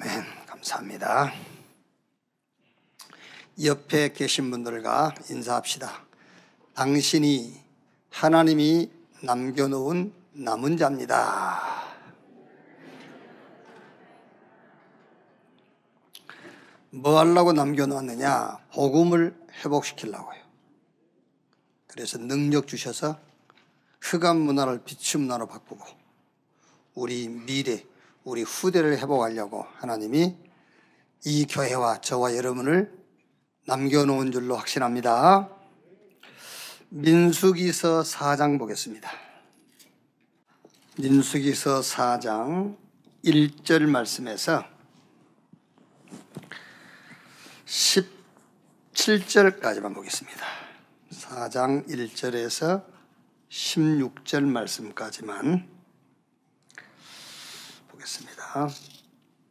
아멘. 감사합니다. 옆에 계신 분들과 인사합시다. 당신이 하나님이 남겨놓은 남은 자입니다. 뭐 하려고 남겨놓았느냐? 복음을 회복시키려고요. 그래서 능력 주셔서 흑암 문화를 빛의 문화로 바꾸고 우리 미래, 우리 후대를 회복하려고 하나님이 이 교회와 저와 여러분을 남겨놓은 줄로 확신합니다. 민수기서 4장 보겠습니다. 민수기서 4장 1절 말씀에서 17절까지만 보겠습니다. 4장 1절에서 16절 말씀까지만 보겠습니다.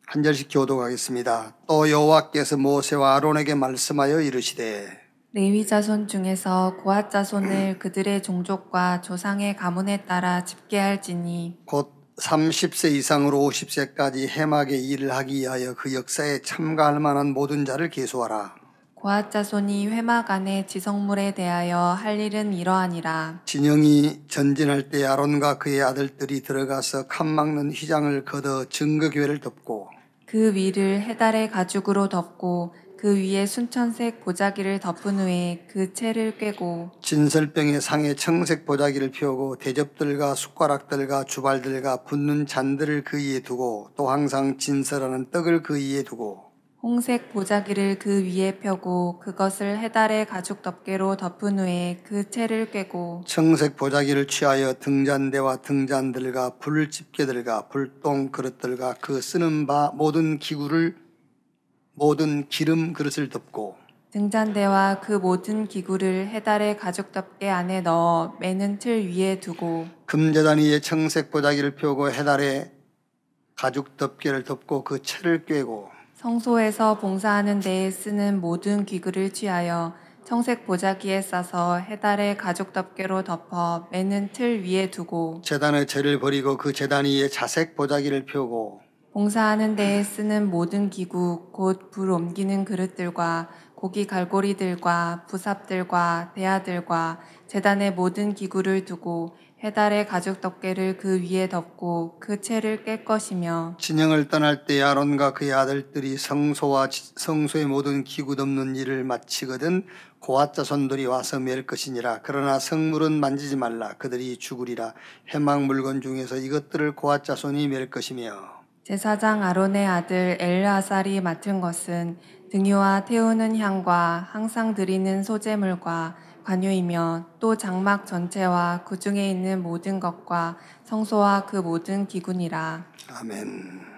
한 절씩 교독하겠습니다. 또 여호와께서 모세와 아론에게 말씀하여 이르시되 레위 자손 중에서 고앗 자손을 그들의 종족과 조상의 가문에 따라 집계할지니 곧 30세 이상으로 50세까지 해막의 일을 하기 위하여 그 역사에 참가할 만한 모든 자를 계수하라. 고앗 자손이 회막 안의 지성물에 대하여 할 일은 이러하니라. 진영이 전진할 때 아론과 그의 아들들이 들어가서 칸 막는 휘장을 걷어 증거교회를 덮고 그 위를 해달의 가죽으로 덮고 그 위에 순천색 보자기를 덮은 후에 그 채를 꿰고 진설병의 상에 청색 보자기를 피우고 대접들과 숟가락들과 주발들과 붓는 잔들을 그 위에 두고 또 항상 진설하는 떡을 그 위에 두고 홍색 보자기를 그 위에 펴고 그것을 해달의 가죽 덮개로 덮은 후에 그 채를 꿰고 청색 보자기를 취하여 등잔대와 등잔들과 불집게들과 불똥 그릇들과 그 쓰는 바 모든 기구를 모든 기름 그릇을 덮고 등잔대와 그 모든 기구를 해달의 가죽 덮개 안에 넣어 매는 틀 위에 두고 금재단 위에 청색 보자기를 펴고 해달에 가죽 덮개를 덮고 그 채를 꿰고 성소에서 봉사하는 데에 쓰는 모든 기구를 취하여 청색 보자기에 싸서 해달의 가죽 덮개로 덮어 매는 틀 위에 두고 재단의 재를 버리고 그 재단 위에 자색 보자기를 펴고 봉사하는 데에 쓰는 모든 기구 곧 불 옮기는 그릇들과 고기 갈고리들과 부삽들과 대야들과 재단의 모든 기구를 두고 해달의 가죽 덮개를 그 위에 덮고 그 채를 깰 것이며 진영을 떠날 때 아론과 그의 아들들이 성소와 지- 성소의 모든 기구 덮는 일을 마치거든 고앗 자손들이 와서 맬 것이니라. 그러나 성물은 만지지 말라. 그들이 죽으리라. 해막 물건 중에서 이것들을 고앗 자손이 맬 것이며. 제사장 아론의 아들 엘르아살이 맡은 것은 등유와 태우는 향과 항상 드리는 소재물과 관유이며 또 장막 전체와 그 중에 있는 모든 것과 성소와 그 모든 기구니라. 아멘.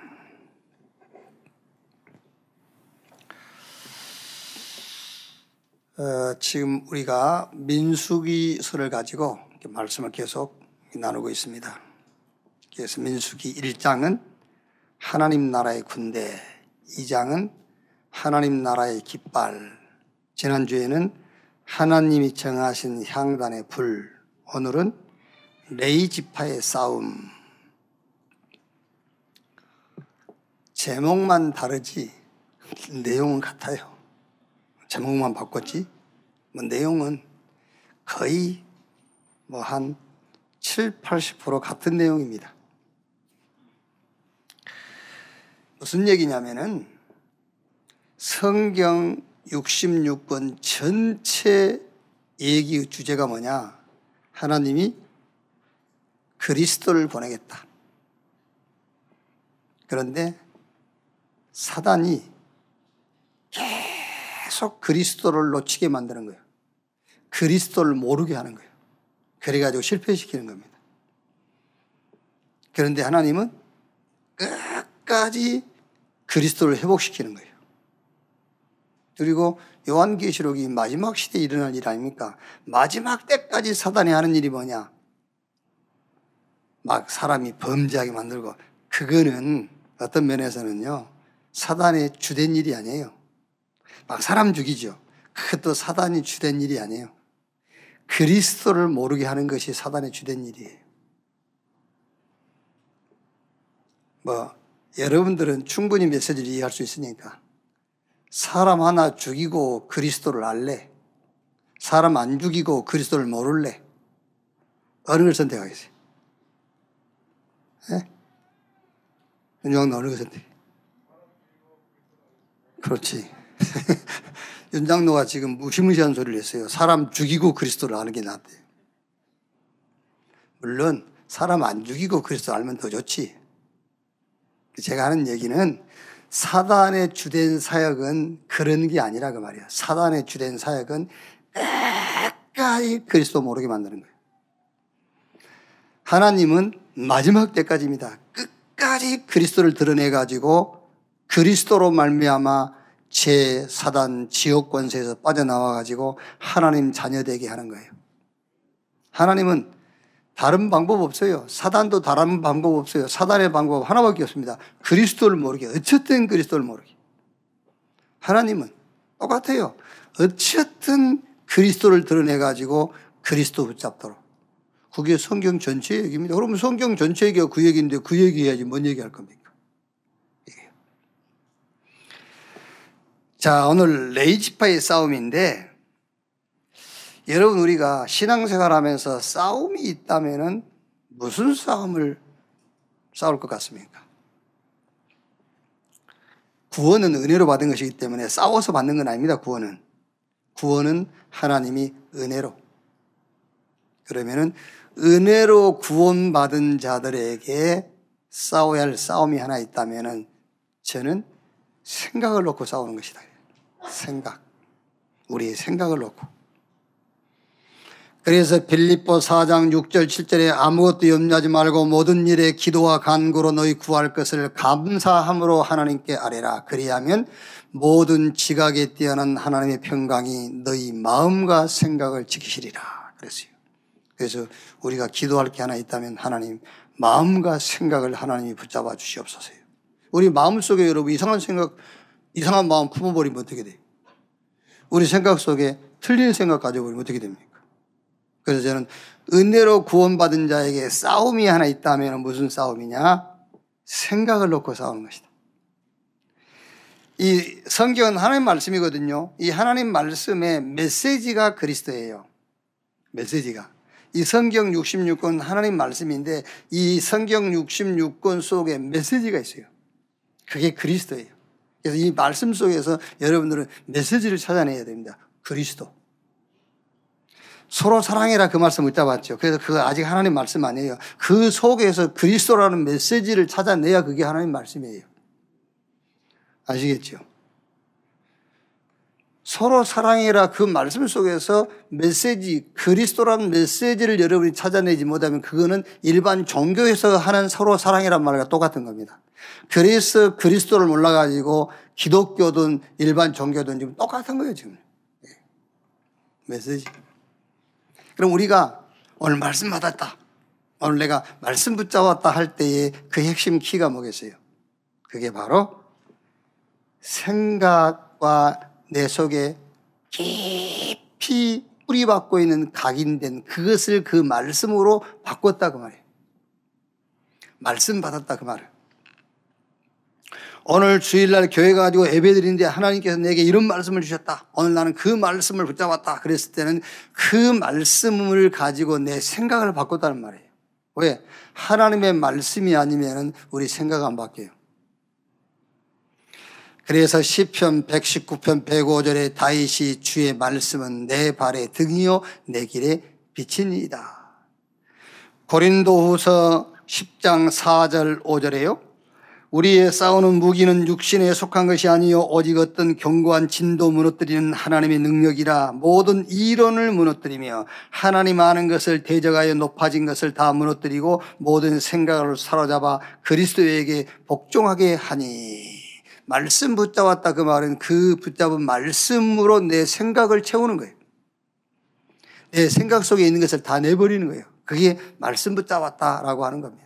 어, 지금 우리가 민수기서를 가지고 말씀을 계속 나누고 있습니다. 그래서 민수기 1장은 하나님 나라의 군대, 2장은 하나님 나라의 깃발, 지난주에는 하나님이 정하신 향단의 불, 오늘은 레이 지파의 싸움, 제목만 다르지 내용은 같아요. 제목만 바꿨지 뭐 내용은 거의 뭐 한 7, 80% 같은 내용입니다. 무슨 얘기냐면은 성경 66권 전체 얘기 주제가 뭐냐? 하나님이 그리스도를 보내겠다. 그런데 사단이 계속 그리스도를 놓치게 만드는 거예요. 그리스도를 모르게 하는 거예요. 그래가지고 실패시키는 겁니다. 그런데 하나님은 끝까지 그리스도를 회복시키는 거예요. 그리고 요한계시록이 마지막 시대에 일어날 일 아닙니까? 마지막 때까지 사단이 하는 일이 뭐냐? 막 사람이 범죄하게 만들고 그거는 어떤 면에서는요 사단의 주된 일이 아니에요. 막 사람 죽이죠. 그것도 사단이 주된 일이 아니에요. 그리스도를 모르게 하는 것이 사단의 주된 일이에요. 뭐 여러분들은 충분히 메시지를 이해할 수 있으니까 사람 하나 죽이고 그리스도를 알래? 사람 안 죽이고 그리스도를 모를래? 어느 걸 선택하겠어요? 예? 윤정은 어느 걸 선택해? 그렇지. 윤장로가 지금 무시무시한 소리를 했어요. 사람 죽이고 그리스도를 아는 게 낫대요. 물론 사람 안 죽이고 그리스도 알면 더 좋지. 제가 하는 얘기는 사단의 주된 사역은 그런 게 아니라 그 말이야. 사단의 주된 사역은 끝까지 그리스도 모르게 만드는 거예요. 하나님은 마지막 때까지입니다. 끝까지 그리스도를 드러내 가지고 그리스도로 말미암아 제 사단 지옥 권세에서 빠져나와 가지고 하나님 자녀 되게 하는 거예요. 하나님은 다른 방법 없어요. 사단도 다른 방법 없어요. 사단의 방법 하나밖에 없습니다. 그리스도를 모르게. 어쨌든 그리스도를 모르게. 하나님은 똑같아요. 어쨌든 그리스도를 드러내가지고 그리스도 붙잡도록. 그게 성경 전체 얘기입니다. 그러면 성경 전체 얘기가 그 얘기인데 그 얘기 해야지 뭔 얘기 할 겁니까? 이게요. 자, 오늘 레이지파의 싸움인데 여러분 우리가 신앙생활 하면서 싸움이 있다면은 무슨 싸움을 싸울 것 같습니까? 구원은 은혜로 받은 것이기 때문에 싸워서 받는 건 아닙니다. 구원은. 구원은 하나님이 은혜로. 그러면은 은혜로 구원받은 자들에게 싸워야 할 싸움이 하나 있다면은 저는 생각을 놓고 싸우는 것이다. 생각. 우리의 생각을 놓고. 그래서 빌립보 4장 6절 7절에 아무것도 염려하지 말고 모든 일에 기도와 간구로 너희 구할 것을 감사함으로 하나님께 아뢰라. 그리하면 모든 지각에 뛰어난 하나님의 평강이 너희 마음과 생각을 지키시리라. 그랬어요. 그래서 우리가 기도할 게 하나 있다면 하나님 마음과 생각을 하나님이 붙잡아 주시옵소서요. 우리 마음 속에 여러분 이상한 생각, 이상한 마음 품어버리면 어떻게 돼요? 우리 생각 속에 틀린 생각 가져버리면 어떻게 됩니까? 그래서 저는 은혜로 구원받은 자에게 싸움이 하나 있다면 무슨 싸움이냐? 생각을 놓고 싸우는 것이다. 이 성경은 하나님 말씀이거든요. 이 하나님 말씀의 메시지가 그리스도예요. 메시지가. 이 성경 66권 하나님 말씀인데 이 성경 66권 속에 메시지가 있어요. 그게 그리스도예요. 그래서 이 말씀 속에서 여러분들은 메시지를 찾아내야 됩니다. 그리스도. 서로 사랑해라 그 말씀 붙잡았죠. 그래서 그거 아직 하나님 말씀 아니에요. 그 속에서 그리스도라는 메시지를 찾아내야 그게 하나님 말씀이에요. 아시겠죠? 서로 사랑해라 그 말씀 속에서 메시지, 그리스도라는 메시지를 여러분이 찾아내지 못하면 그거는 일반 종교에서 하는 서로 사랑이란 말과 똑같은 겁니다. 그래서 그리스도를 몰라가지고 기독교든 일반 종교든 지금 똑같은 거예요, 지금. 예. 메시지. 그럼 우리가 오늘 말씀 받았다. 오늘 내가 말씀 붙잡았다 할 때의 그 핵심 키가 뭐겠어요? 그게 바로 생각과 내 속에 깊이 뿌리박고 있는 각인된 그것을 그 말씀으로 바꿨다 그 말이에요. 말씀 받았다 그 말을. 오늘 주일날 교회 가지고 예배 드리는데 하나님께서 내게 이런 말씀을 주셨다. 오늘 나는 그 말씀을 붙잡았다. 그랬을 때는 그 말씀을 가지고 내 생각을 바꿨다는 말이에요. 왜? 하나님의 말씀이 아니면 우리 생각 안 바뀌어요. 그래서 시편 119편 105절에 다윗이 주의 말씀은 내 발의 등이요 내 길의 빛이니이다. 고린도후서 10장 4절 5절에요. 우리의 싸우는 무기는 육신에 속한 것이 아니요 오직 어떤 견고한 진도 무너뜨리는 하나님의 능력이라 모든 이론을 무너뜨리며 하나님 아는 것을 대적하여 높아진 것을 다 무너뜨리고 모든 생각을 사로잡아 그리스도에게 복종하게 하니 말씀 붙잡았다 그 말은 그 붙잡은 말씀으로 내 생각을 채우는 거예요. 내 생각 속에 있는 것을 다 내버리는 거예요. 그게 말씀 붙잡았다라고 하는 겁니다.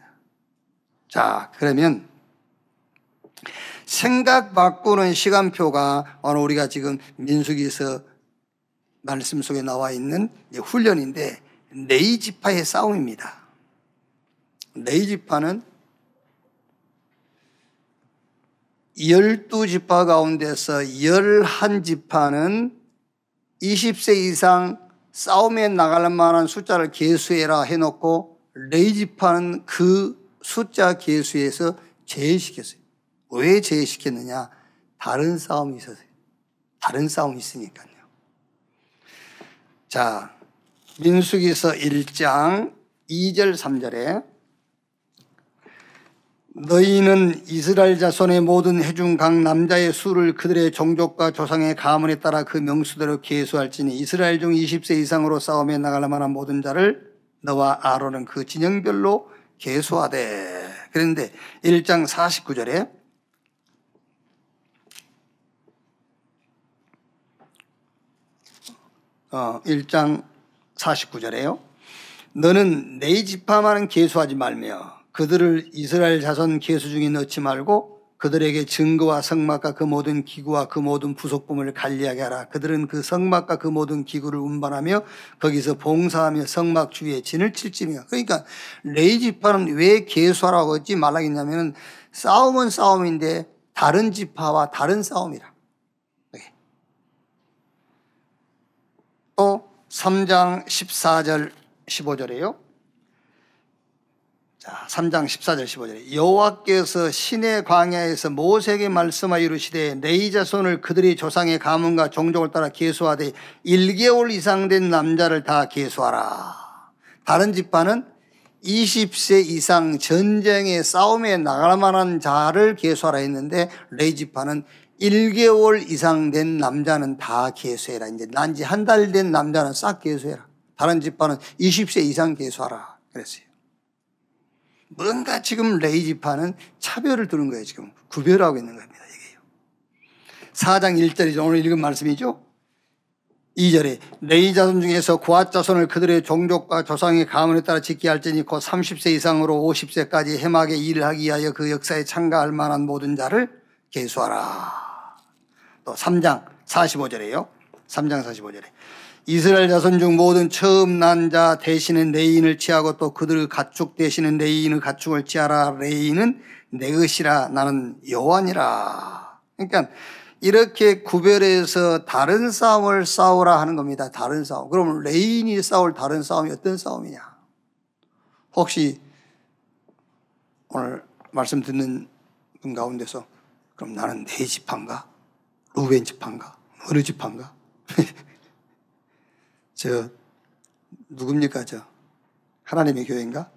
자, 그러면 생각 바꾸는 시간표가 오늘 우리가 지금 민수기에서 말씀 속에 나와 있는 훈련인데 네이지파의 싸움입니다. 네이지파는 열두 지파 가운데서 열한 지파는 20세 이상 싸움에 나갈 만한 숫자를 계수해라 해놓고 레이 지파는 그 숫자 계수에서 제외시켰어요. 왜 제외시켰느냐? 다른 싸움이 있어서요. 다른 싸움이 있으니까요. 자, 민수기서 1장 2절 3절에 너희는 이스라엘 자손의 모든 해중 각 남자의 수를 그들의 종족과 조상의 가문에 따라 그 명수대로 계수할지니 이스라엘 중 20세 이상으로 싸움에 나갈 만한 모든 자를 너와 아론은 그 진영별로 계수하되 그런데 1장 49절에 어, 1장 49절에요. 너는 내 지파만은 계수하지 말며 그들을 이스라엘 자손 계수 중에 넣지 말고 그들에게 증거와 성막과 그 모든 기구와 그 모든 부속품을 관리하게 하라. 그들은 그 성막과 그 모든 기구를 운반하며 거기서 봉사하며 성막 주위에 진을 칠지며. 그러니까 레이 지파는 왜 계수하라고 했지 말라겠냐면은 싸움은 싸움인데 다른 지파와 다른 싸움이라. 네. 또 3장 14절 15절에요. 자, 3장 14절 15절에 여호와께서 신의 광야에서 모세에게 말씀하여 이르시되 레이 자손을 그들의 조상의 가문과 종족을 따라 계수하되 1개월 이상 된 남자를 다 계수하라. 다른 집파는 20세 이상 전쟁에 싸움에 나갈 만한 자를 계수하라 했는데 레이 집파는 1개월 이상 된 남자는 다 계수해라. 이제 난지 한 달 된 남자는 싹 계수해라. 다른 집파는 20세 이상 계수하라. 그랬어요. 뭔가 지금 레이 지파는 차별을 두는 거예요, 지금. 구별하고 있는 겁니다, 이게요. 4장 1절이죠. 오늘 읽은 말씀이죠. 2절에 레이 자손 중에서 고앗 자손을 그들의 종족과 조상의 가문에 따라 짓게 할지니 곧 30세 이상으로 50세까지 해막에 일을 하기 위하여 그 역사에 참가할 만한 모든 자를 계수하라. 또 3장 45절에요. 3장 45절에 이스라엘 자손 중 모든 처음 난 자 대신에 레위인을 취하고 또 그들 가축 대신에 레위인의 가축을 취하라. 레위인은 내 것이라 나는 여호와니라. 그러니까 이렇게 구별해서 다른 싸움을 싸우라 하는 겁니다. 다른 싸움. 그러면 레위인이 싸울 다른 싸움이 어떤 싸움이냐? 혹시 오늘 말씀 듣는 분 가운데서 그럼 나는 내 지파인가? 루벤 지파인가? 어느 지파인가? 저 누굽니까 저 하나님의 교회인가?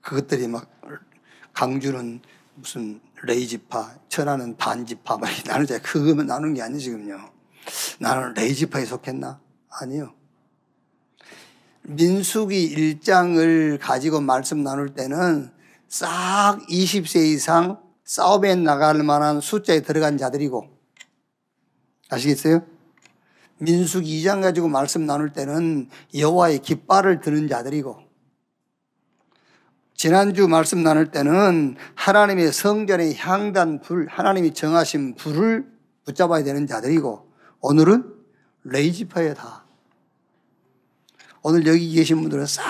그것들이 막 강주는 무슨 레이지파, 천하는 단지파 막 나누자. 그거면 나누는 게 아니지 지금요. 나는 레이지파에 속했나? 아니요. 민수기 1장을 가지고 말씀 나눌 때는 싹 20세 이상 싸움에 나갈 만한 숫자에 들어간 자들이고 아시겠어요? 민숙 2장 가지고 말씀 나눌 때는 여호와의 깃발을 드는 자들이고 지난주 말씀 나눌 때는 하나님의 성전의 향단 불, 하나님이 정하신 불을 붙잡아야 되는 자들이고 오늘은 레이지파에 다. 오늘 여기 계신 분들은 싹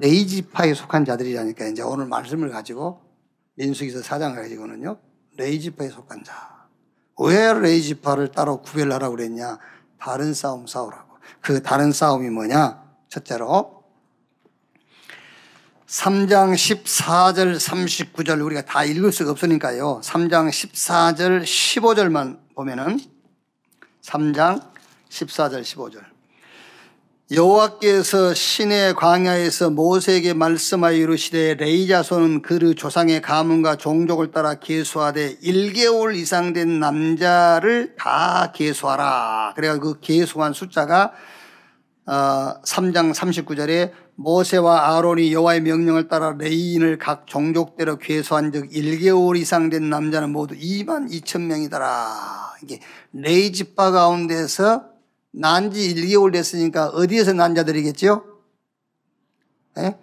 레이지파에 속한 자들이라니까 이제 오늘 말씀을 가지고 민숙에서 사장을 가지고는요 레이지파에 속한 자. 왜 레이지파를 따로 구별하라고 그랬냐? 다른 싸움 싸우라고. 그 다른 싸움이 뭐냐? 첫째로 3장 14절 39절 우리가 다 읽을 수가 없으니까요. 3장 14절 15절만 보면은 3장 14절 15절 여호와께서 신의 광야에서 모세에게 말씀하여 이르시되 레이자손은 그의 조상의 가문과 종족을 따라 계수하되 1개월 이상 된 남자를 다 계수하라. 그래가 그 계수한 숫자가 어, 3장 39절에 모세와 아론이 여호와의 명령을 따라 레이인을 각 종족대로 계수한 즉 1개월 이상 된 남자는 모두 2만 2천 명이더라. 이게 레이 집파 가운데서 난 지 1개월 됐으니까 어디에서 난 자들이겠죠? 네?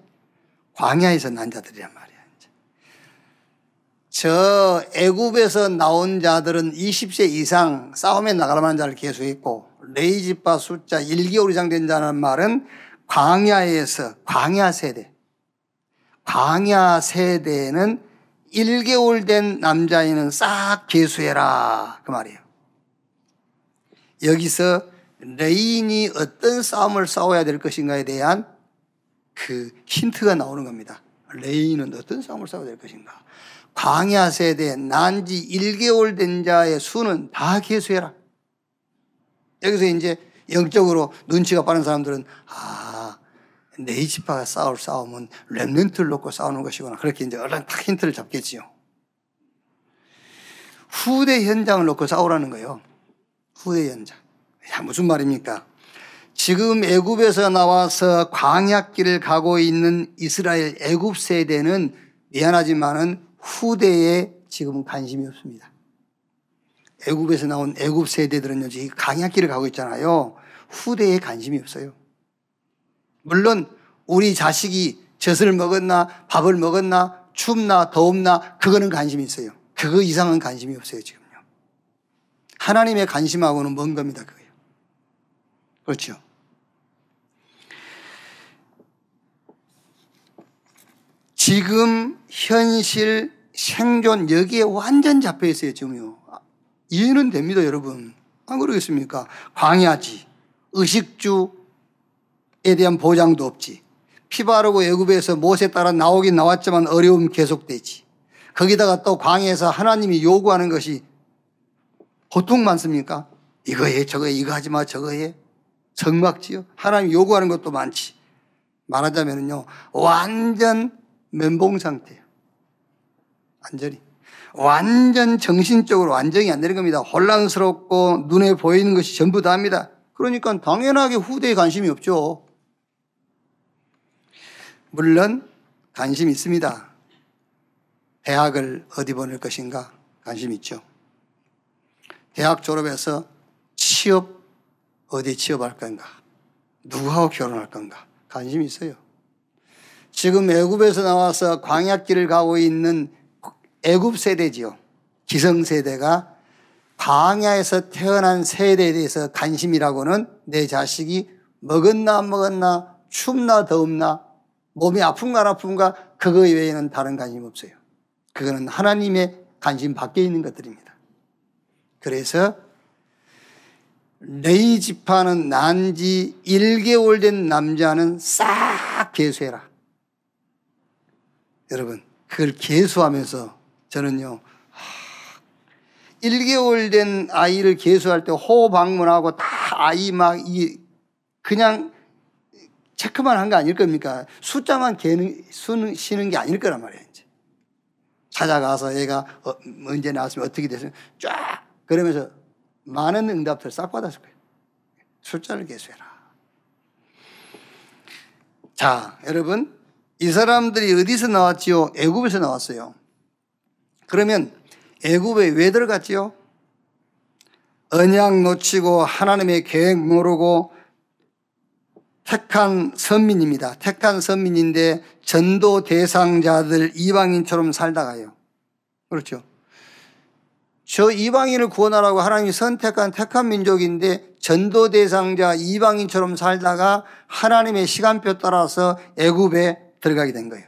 광야에서 난 자들이란 말이야. 저 애굽에서 나온 자들은 20세 이상 싸움에 만한 자를 계속했고 레이지파 숫자 1개월 이상 된 자는 말은 광야에서 광야 세대 광야 세대는 1개월 된 남자애는 싹 계수해라. 그 말이에요. 여기서 레위인이 어떤 싸움을 싸워야 될 것인가에 대한 그 힌트가 나오는 겁니다. 레위인은 어떤 싸움을 싸워야 될 것인가. 광야 세대 난지 1개월 된 자의 수는 다 계수해라. 여기서 이제 영적으로 눈치가 빠른 사람들은 아 네이지파가 싸울 싸움은 랩런트를 놓고 싸우는 것이구나. 그렇게 이제 얼른 딱 힌트를 잡겠지요. 후대 현장을 놓고 싸우라는 거예요. 후대 현장. 야, 무슨 말입니까? 지금 애굽에서 나와서 광야길을 가고 있는 이스라엘 애굽 세대는 미안하지만은 후대에 지금은 관심이 없습니다. 애굽에서 나온 애굽 세대들은요, 지금 강약길을 가고 있잖아요. 후대에 관심이 없어요. 물론 우리 자식이 젖을 먹었나, 밥을 먹었나, 춥나, 더웁나, 그거는 관심이 있어요. 그거 이상은 관심이 없어요, 지금요. 하나님의 관심하고는 먼 겁니다, 그거요. 그렇죠. 지금 현실 생존 여기에 완전 잡혀 있어요, 지금요. 이해는 됩니다, 여러분. 안 그러겠습니까? 광야지. 의식주에 대한 보장도 없지. 피 바르고 애굽에서 못에 따라 나오긴 나왔지만 어려움 계속되지. 거기다가 또 광야에서 하나님이 요구하는 것이 보통 많습니까? 이거 해, 저거 해, 이거 하지 마, 저거 해. 적막지요. 하나님 요구하는 것도 많지. 말하자면요. 완전 면봉 상태예요. 완전히. 완전 정신적으로 안정이 안 되는 겁니다. 혼란스럽고 눈에 보이는 것이 전부 다입니다. 그러니까 당연하게 후대에 관심이 없죠. 물론 관심 있습니다. 대학을 어디 보낼 것인가 관심 있죠. 대학 졸업해서 취업 어디 취업할 건가? 누구하고 결혼할 건가? 관심이 있어요. 지금 애굽에서 나와서 광약길을 가고 있는 애굽 세대지요. 기성 세대가 광야에서 태어난 세대에 대해서 관심이라고는 내 자식이 먹었나 안 먹었나 춥나 더웁나 몸이 아픈가 안 아픈가 그거 외에는 다른 관심 없어요. 그거는 하나님의 관심 밖에 있는 것들입니다. 그래서 레이 지파는 난지 1개월 된 남자는 싹 개수해라. 여러분, 그걸 개수하면서 저는요, 1개월 된 아이를 개수할 때 호흡 방문하고 다 아이 막 이 그냥 체크만 한 거 아닐 겁니까? 숫자만 개는, 수는, 쉬는 게 아닐 거란 말이에요, 이제. 찾아가서 얘가 어, 언제 나왔으면 어떻게 됐으면 쫙! 그러면서 많은 응답들을 싹 받았을 거예요. 숫자를 개수해라. 자, 여러분. 이 사람들이 어디서 나왔지요? 애굽에서 나왔어요. 그러면 애굽에 왜 들어갔지요? 언약 놓치고 하나님의 계획 모르고 택한 선민입니다. 택한 선민인데 전도 대상자들 이방인처럼 살다가요. 그렇죠. 저 이방인을 구원하라고 하나님이 선택한 택한 민족인데 전도 대상자 이방인처럼 살다가 하나님의 시간표 따라서 애굽에 들어가게 된 거예요.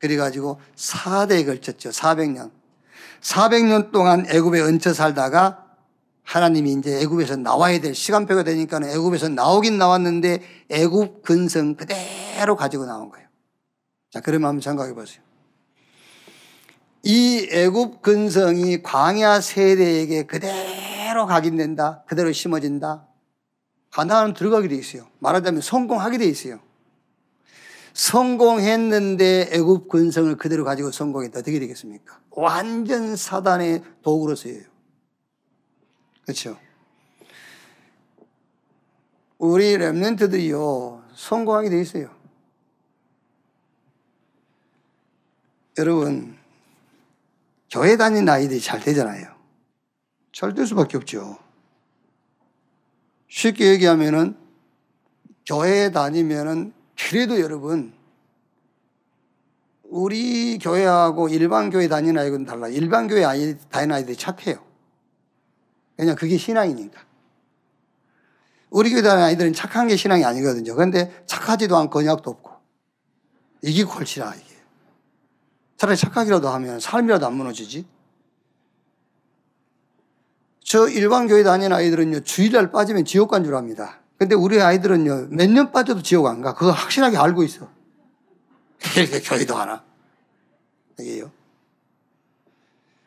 그래가지고 4대에 걸쳤죠. 400년. 400년 동안 애굽에 얹혀 살다가 하나님이 이제 애굽에서 나와야 될 시간표가 되니까 애굽에서 나오긴 나왔는데 애굽 근성 그대로 가지고 나온 거예요. 자, 그러면 한번 생각해 보세요. 이 애굽 근성이 광야 세대에게 그대로 각인된다. 그대로 심어진다. 하나는 들어가게 돼 있어요. 말하자면 성공하게 돼 있어요. 성공했는데 애굽 근성을 그대로 가지고 성공했다. 어떻게 되겠습니까? 완전 사단의 도구로 쓰여요. 그렇죠? 우리 랩런트들이요 성공하게 돼 있어요. 여러분 교회 다니는 아이들이 잘 되잖아요. 잘 될 수밖에 없죠. 쉽게 얘기하면은 교회 다니면은 그래도 여러분 우리 교회하고 일반 교회 다니는 아이들은 달라. 일반 교회 아이 다니는 아이들이 착해요. 왜냐 그게 신앙이니까. 우리 교회 다니는 아이들은 착한 게 신앙이 아니거든요. 그런데 착하지도 않고 언약도 없고 이게 골치라. 차라리 착하기라도 하면 삶이라도 안 무너지지. 저 일반 교회 다니는 아이들은요, 주일날 빠지면 지옥 간 줄 압니다. 근데 우리 아이들은요, 몇 년 빠져도 지옥 안 가. 그거 확실하게 알고 있어. 이렇게 교회도 하나. 이게요.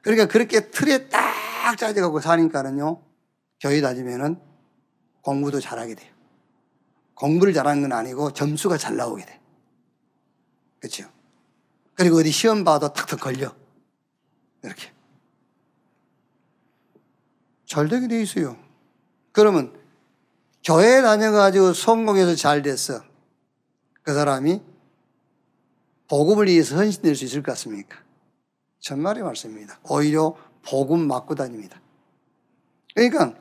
그러니까 그렇게 틀에 딱 짜져가고 사니까는요, 교회 다니면은 공부도 잘하게 돼요. 공부를 잘하는 건 아니고 점수가 잘 나오게 돼. 그렇죠? 그리고 어디 시험 봐도 탁탁 걸려. 이렇게. 잘 되게 돼 있어요. 그러면 교회 다녀가지고 성공해서 잘 됐어. 그 사람이 복음을 위해서 헌신될 수 있을 것 같습니까? 정말의 말씀입니다. 오히려 복음 맞고 다닙니다. 그러니까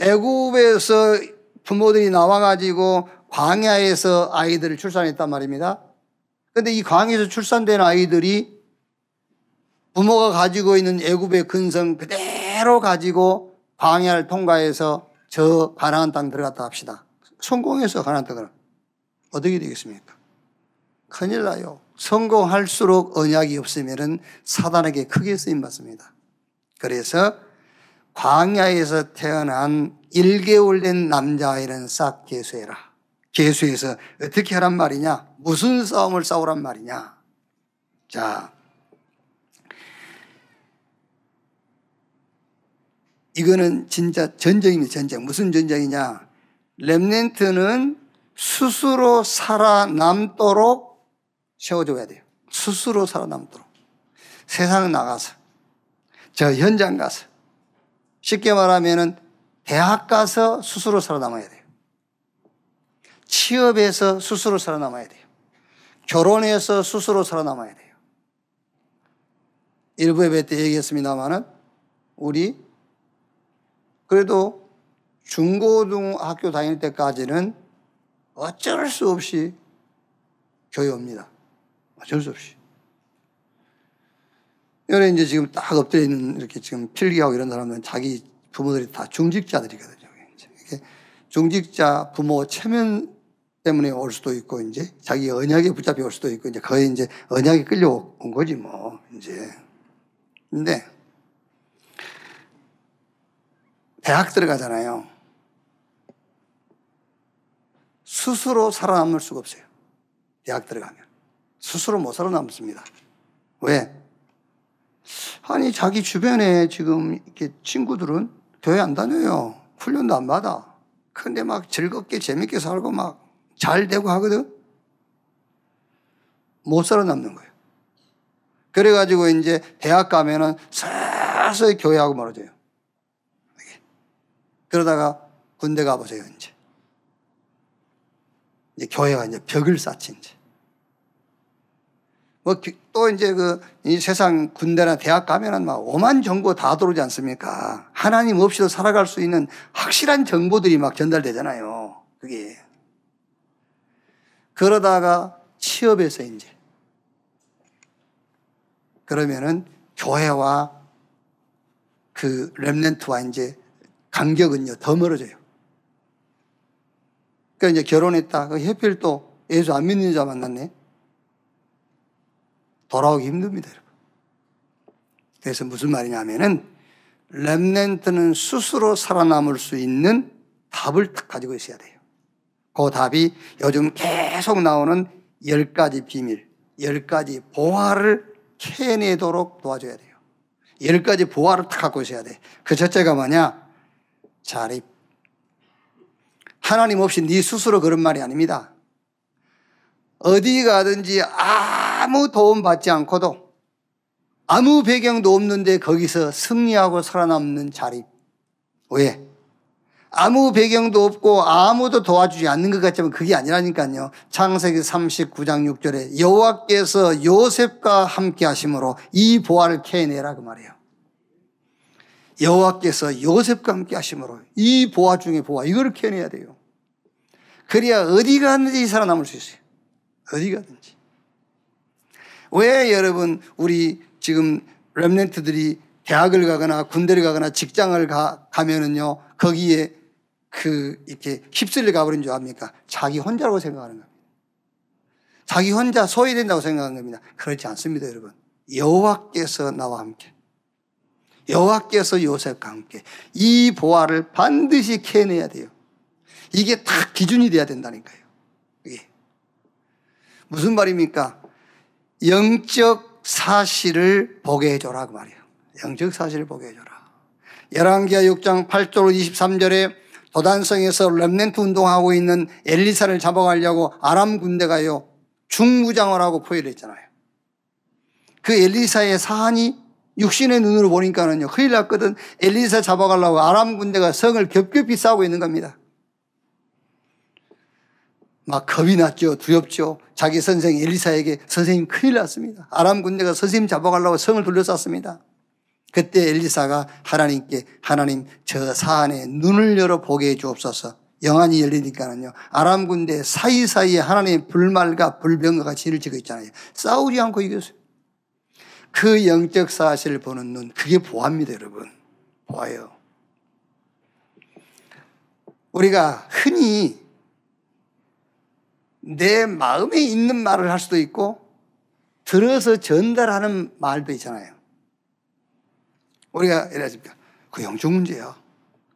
애굽에서 부모들이 나와가지고 광야에서 아이들을 출산했단 말입니다. 근데 이 광야에서 출산된 아이들이 부모가 가지고 있는 애굽의 근성 그대로 가지고 광야를 통과해서 저 가나안 땅 들어갔다 합시다. 성공해서 가나안 땅을 어떻게 되겠습니까? 큰일 나요. 성공할수록 언약이 없으면은 사단에게 크게 쓰임 받습니다. 그래서 광야에서 태어난 1개월 된 남자아이는 싹 개수해라. 개수해서 어떻게 하란 말이냐? 무슨 싸움을 싸우란 말이냐? 자, 이거는 진짜 전쟁입니다, 전쟁. 무슨 전쟁이냐? 렘넨트는 스스로 살아남도록 세워줘야 돼요. 스스로 살아남도록. 세상 나가서, 저 현장 가서, 쉽게 말하면은 대학 가서 스스로 살아남아야 돼요. 취업해서 스스로 살아남아야 돼요. 결혼해서 스스로 살아남아야 돼요. 일부 예배 때 얘기했습니다만은 우리 그래도 중고등학교 다닐 때까지는 어쩔 수 없이 교회 옵니다. 어쩔 수 없이. 여러 이제 지금 딱 엎드려 있는 이렇게 지금 필기하고 이런 사람들은 자기 부모들이 다 중직자들이거든요. 중직자 부모 체면 때문에 올 수도 있고 이제 자기 언약에 붙잡혀 올 수도 있고 이제 거의 이제 언약에 끌려온 거지 뭐 이제. 근데 대학 들어가잖아요. 스스로 살아남을 수가 없어요. 대학 들어가면. 스스로 못 살아남습니다. 왜? 아니, 자기 주변에 지금 이렇게 친구들은 교회 안 다녀요. 훈련도 안 받아. 근데 막 즐겁게 재밌게 살고 막 잘 되고 하거든? 못 살아남는 거예요. 그래가지고 이제 대학 가면은 서서히 교회하고 멀어져요. 그러다가 군대 가보세요, 이제. 이제 교회가 이제 벽을 쌓지, 이제. 뭐, 또 이제 그, 이 세상 군대나 대학 가면은 막 오만 정보 다 들어오지 않습니까? 하나님 없이도 살아갈 수 있는 확실한 정보들이 막 전달되잖아요. 그게. 그러다가 취업해서 이제. 그러면은 교회와 그 랩렌트와 이제 간격은요, 더 멀어져요. 그러니까 이제 결혼했다. 그 해필 또 예수 안 믿는 자 만났네. 돌아오기 힘듭니다, 여러분. 그래서 무슨 말이냐면은, 랩렌트는 스스로 살아남을 수 있는 답을 딱 가지고 있어야 돼요. 그 답이 요즘 계속 나오는 열 가지 비밀, 열 가지 보화를 캐내도록 도와줘야 돼요. 열 가지 보화를 딱 갖고 있어야 돼. 그 첫째가 뭐냐? 자립. 하나님 없이 네 스스로 그런 말이 아닙니다. 어디 가든지 아무 도움 받지 않고도 아무 배경도 없는데 거기서 승리하고 살아남는 자립. 왜? 아무 배경도 없고 아무도 도와주지 않는 것 같지만 그게 아니라니까요. 창세기 39장 6절에 여호와께서 요셉과 함께 하심으로 이 보화를 캐내라 그 말이에요. 여호와께서 요셉과 함께 하심으로 이 보화 중에 보화 이거를 캐내야 돼요. 그래야 어디 가든지 살아남을 수 있어요. 어디 가든지. 왜 여러분 우리 지금 랩렌트들이 대학을 가거나 군대를 가거나 직장을 가, 가면은요 거기에 그 이렇게 휩쓸려 가버린 줄 압니까? 자기 혼자라고 생각하는 겁니다. 자기 혼자 소외된다고 생각하는 겁니다. 그렇지 않습니다, 여러분. 여호와께서 나와 함께 여호와께서 요셉과 함께 이 보화를 반드시 캐내야 돼요. 이게 다 기준이 돼야 된다니까요. 이게 무슨 말입니까? 영적 사실을 보게 해줘라 그 말이에요. 영적 사실을 보게 해줘라. 열왕기하 6장 8절 23절에 도단성에서 렘넨트 운동하고 있는 엘리사를 잡아가려고 아람 군대가요 중무장을 하고 포위했잖아요. 그 엘리사의 사한이 육신의 눈으로 보니까는요 큰일 났거든. 엘리사 잡아가려고 아람 군대가 성을 겹겹이 싸우고 있는 겁니다. 막 겁이 났죠. 두렵죠. 자기 선생 엘리사에게 선생님 큰일 났습니다. 아람 군대가 선생님 잡아가려고 성을 둘러쌌습니다. 그때 엘리사가 하나님께 하나님 저 사안에 눈을 열어 보게 해 주옵소서. 영안이 열리니까는요. 아람 군대 사이사이에 하나님의 불말과 불병거가 진을 지고 있잖아요. 싸우지 않고 이겼어요. 그 영적 사실을 보는 눈, 그게 보아입니다, 여러분. 보아요. 우리가 흔히 내 마음에 있는 말을 할 수도 있고 들어서 전달하는 말도 있잖아요. 우리가 이래집니까? 그 영적 문제야.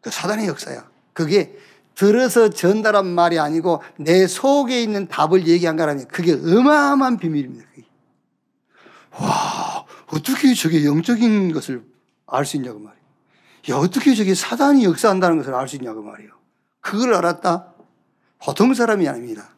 그 사단의 역사야. 그게 들어서 전달한 말이 아니고 내 속에 있는 답을 얘기한 거라면 그게 어마어마한 비밀입니다. 그게. 와, 어떻게 저게 영적인 것을 알 수 있냐고 말이에요. 야, 어떻게 저게 사단이 역사한다는 것을 알 수 있냐고 말이에요. 그걸 알았다? 보통 사람이 아닙니다.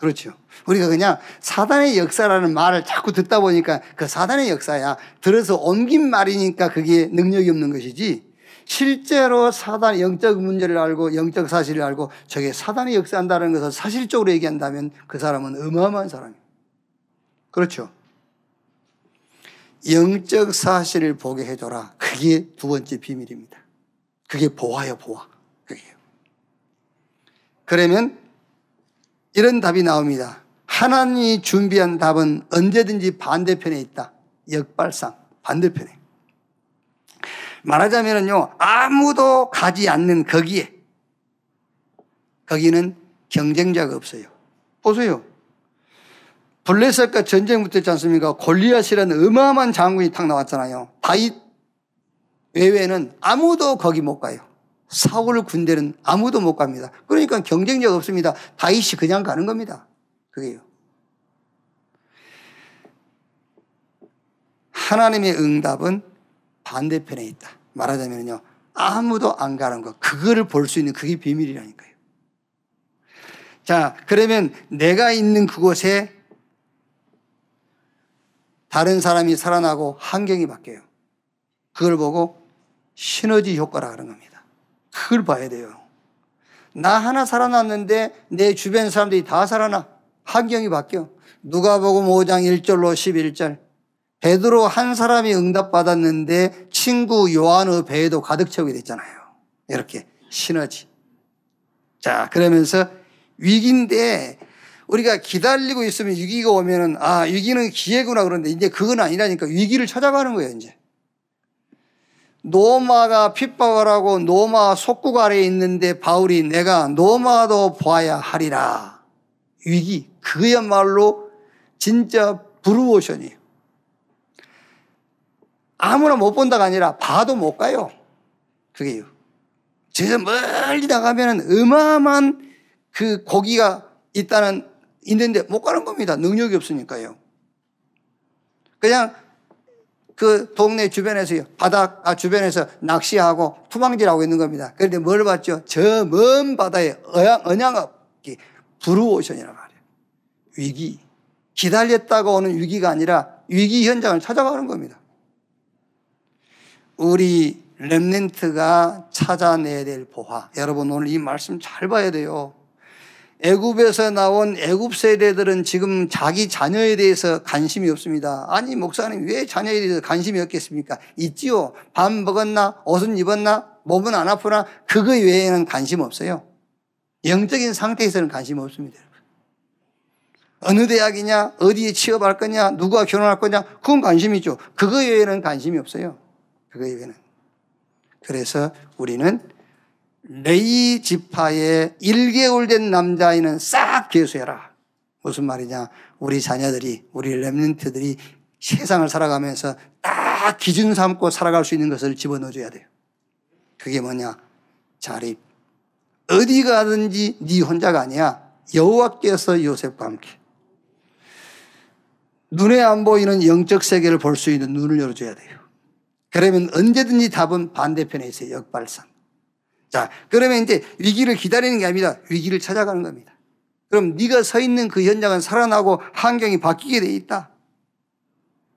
그렇죠. 우리가 그냥 사단의 역사라는 말을 자꾸 듣다 보니까 그 사단의 역사야. 들어서 옮긴 말이니까 그게 능력이 없는 것이지. 실제로 사단 영적 문제를 알고 영적 사실을 알고 저게 사단의 역사한다는 것을 사실적으로 얘기한다면 그 사람은 어마어마한 사람이에요. 그렇죠. 영적 사실을 보게 해줘라. 그게 두 번째 비밀입니다. 그게 보아요, 보아. 그게요. 그러면 이런 답이 나옵니다. 하나님이 준비한 답은 언제든지 반대편에 있다. 역발상, 반대편에. 말하자면요, 아무도 가지 않는 거기에, 거기는 경쟁자가 없어요. 보세요. 블레셋과 전쟁 붙었지 않습니까? 골리앗이라는 어마어마한 장군이 탁 나왔잖아요. 다윗 외에는 아무도 거기 못 가요. 사울 군대는 아무도 못 갑니다. 그러니까 경쟁력 없습니다. 다윗이 그냥 가는 겁니다. 그게요. 하나님의 응답은 반대편에 있다. 말하자면요. 아무도 안 가는 것. 그거를 볼 수 있는 그게 비밀이라니까요. 자, 그러면 내가 있는 그곳에 다른 사람이 살아나고 환경이 바뀌어요. 그걸 보고 시너지 효과라 하는 겁니다. 그걸 봐야 돼요. 나 하나 살아났는데 내 주변 사람들이 다 살아나. 환경이 바뀌어. 누가복음 5장 1절로 11절. 베드로 한 사람이 응답받았는데 친구 요한의 배에도 가득 채우게 됐잖아요. 이렇게 시너지. 자, 그러면서 위기인데 우리가 기다리고 있으면 위기가 오면은 아, 위기는 기회구나 그런데 이제 그건 아니라니까 위기를 찾아가는 거예요, 이제. 노마가 핍박을 하고 노마 속국 아래에 있는데 바울이 내가 노마도 보아야 하리라. 위기. 그야말로 진짜 브루오션이에요. 아무나 못 본다가 아니라 봐도 못 가요. 그게요. 저 멀리 나가면 어마어마한 그 고기가 있다는, 있는데 못 가는 겁니다. 능력이 없으니까요. 그냥 그 동네 주변에서요. 바다 아, 주변에서 낚시하고 투망질하고 있는 겁니다. 그런데 뭘 봤죠? 저 먼 바다에 언양, 언양업기 브루오션이란 말이에요. 위기. 기다렸다가 오는 위기가 아니라 위기 현장을 찾아가는 겁니다. 우리 렘넨트가 찾아내야 될 보화. 여러분 오늘 이 말씀 잘 봐야 돼요. 애굽에서 나온 애굽 세대들은 지금 자기 자녀에 대해서 관심이 없습니다. 아니 목사님 왜 자녀에 대해서 관심이 없겠습니까? 있지요. 밥 먹었나? 옷은 입었나? 몸은 안 아프나? 그거 외에는 관심 없어요. 영적인 상태에서는 관심 없습니다. 어느 대학이냐? 어디에 취업할 거냐? 누가 결혼할 거냐? 그건 관심 있죠. 그거 외에는 관심이 없어요. 그거 외에는. 그래서 우리는 레이 지파의 1개월 된 남자아이는 싹 개수해라. 무슨 말이냐? 우리 자녀들이, 우리 렘런트들이 세상을 살아가면서 딱 기준 삼고 살아갈 수 있는 것을 집어넣어줘야 돼요. 그게 뭐냐? 자립. 어디 가든지 네 혼자가 아니야. 여호와께서 요셉과 함께. 눈에 안 보이는 영적 세계를 볼 수 있는 눈을 열어줘야 돼요. 그러면 언제든지 답은 반대편에 있어요. 역발상. 자, 그러면 이제 위기를 기다리는 게 아니라 위기를 찾아가는 겁니다. 그럼 네가 서 있는 그 현장은 살아나고 환경이 바뀌게 돼 있다.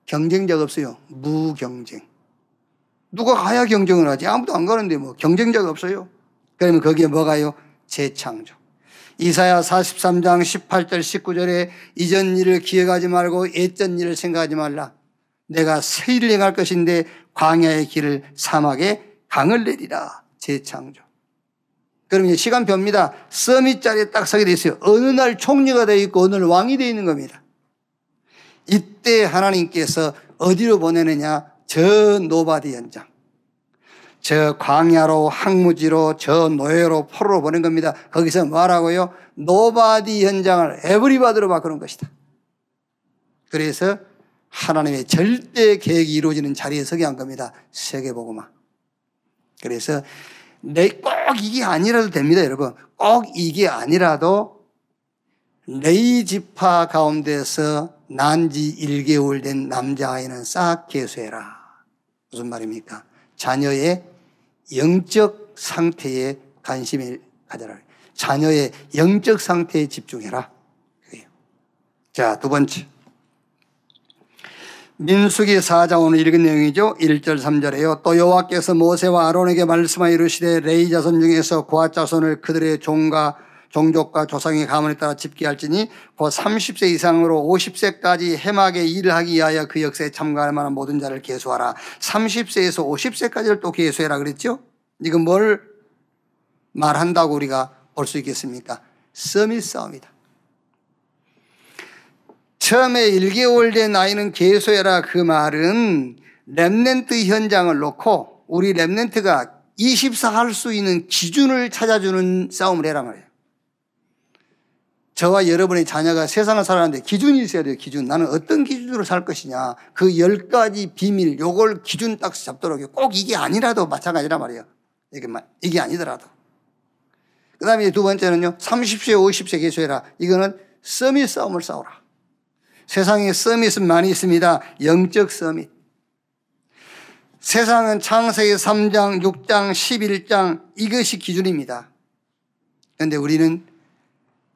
경쟁자가 없어요. 무경쟁. 누가 가야 경쟁을 하지? 아무도 안 가는데 뭐 경쟁자가 없어요. 그러면 거기에 뭐가요? 재창조. 이사야 43장 18절 19절에 이전 일을 기억하지 말고 예전 일을 생각하지 말라. 내가 새 일을 행할 것인데 광야의 길을 사막에 강을 내리라. 재창조. 그럼 이제 시간표입니다. 서밋 자리에 딱 서게 돼 있어요. 어느 날 총리가 되어 있고 어느 날 왕이 되어 있는 겁니다. 이때 하나님께서 어디로 보내느냐? 저 nobody 현장. 저 광야로 황무지로 저 노예로 포로로 보낸 겁니다. 거기서 뭐라고요? nobody 현장을 everybody로 바꾸는 것이다. 그래서 하나님의 절대 계획이 이루어지는 자리에 서게 한 겁니다. 세계복음화. 그래서 내 꼭 이게 아니라도 됩니다, 여러분. 꼭 이게 아니라도 레이 지파 가운데서 난 지 1개월 된 남자아이는 싹 개수해라. 무슨 말입니까? 자녀의 영적 상태에 관심을 가져라. 자녀의 영적 상태에 집중해라. 자, 두 번째. 민수기 4장 오늘 읽은 내용이죠. 1절 3절에요. 또 여호와께서 모세와 아론에게 말씀하여 이르시되 레이 자손 중에서 고아 자손을 그들의 종과 종족과 조상의 가문에 따라 집계할지니 곧 30세 이상으로 50세까지 회막의 일을 하기 위하여 그 역사에 참가할 만한 모든 자를 계수하라. 30세에서 50세까지를 또 계수해라 그랬죠? 이건 뭘 말한다고 우리가 볼 수 있겠습니까? summit 싸움이다. 처음에 1개월 된 아이는 계수해라 그 말은 remnant 현장을 놓고 우리 remnant가 24할 수 있는 기준을 찾아주는 싸움을 해라 말이에요. 저와 여러분의 자녀가 세상을 살아가는데 기준이 있어야 돼요, 기준. 나는 어떤 기준으로 살 것이냐. 그 열 가지 비밀, 요걸 기준 딱 잡도록 꼭 이게 아니라도 마찬가지란 말이에요. 이게, 이게 아니더라도. 그 다음에 두 번째는요, 30세, 50세 계수해라. 이거는 서밋 싸움을 싸우라. 세상에 서밋은 많이 있습니다. 영적 서밋. 세상은 창세기 3장, 6장, 11장 이것이 기준입니다. 그런데 우리는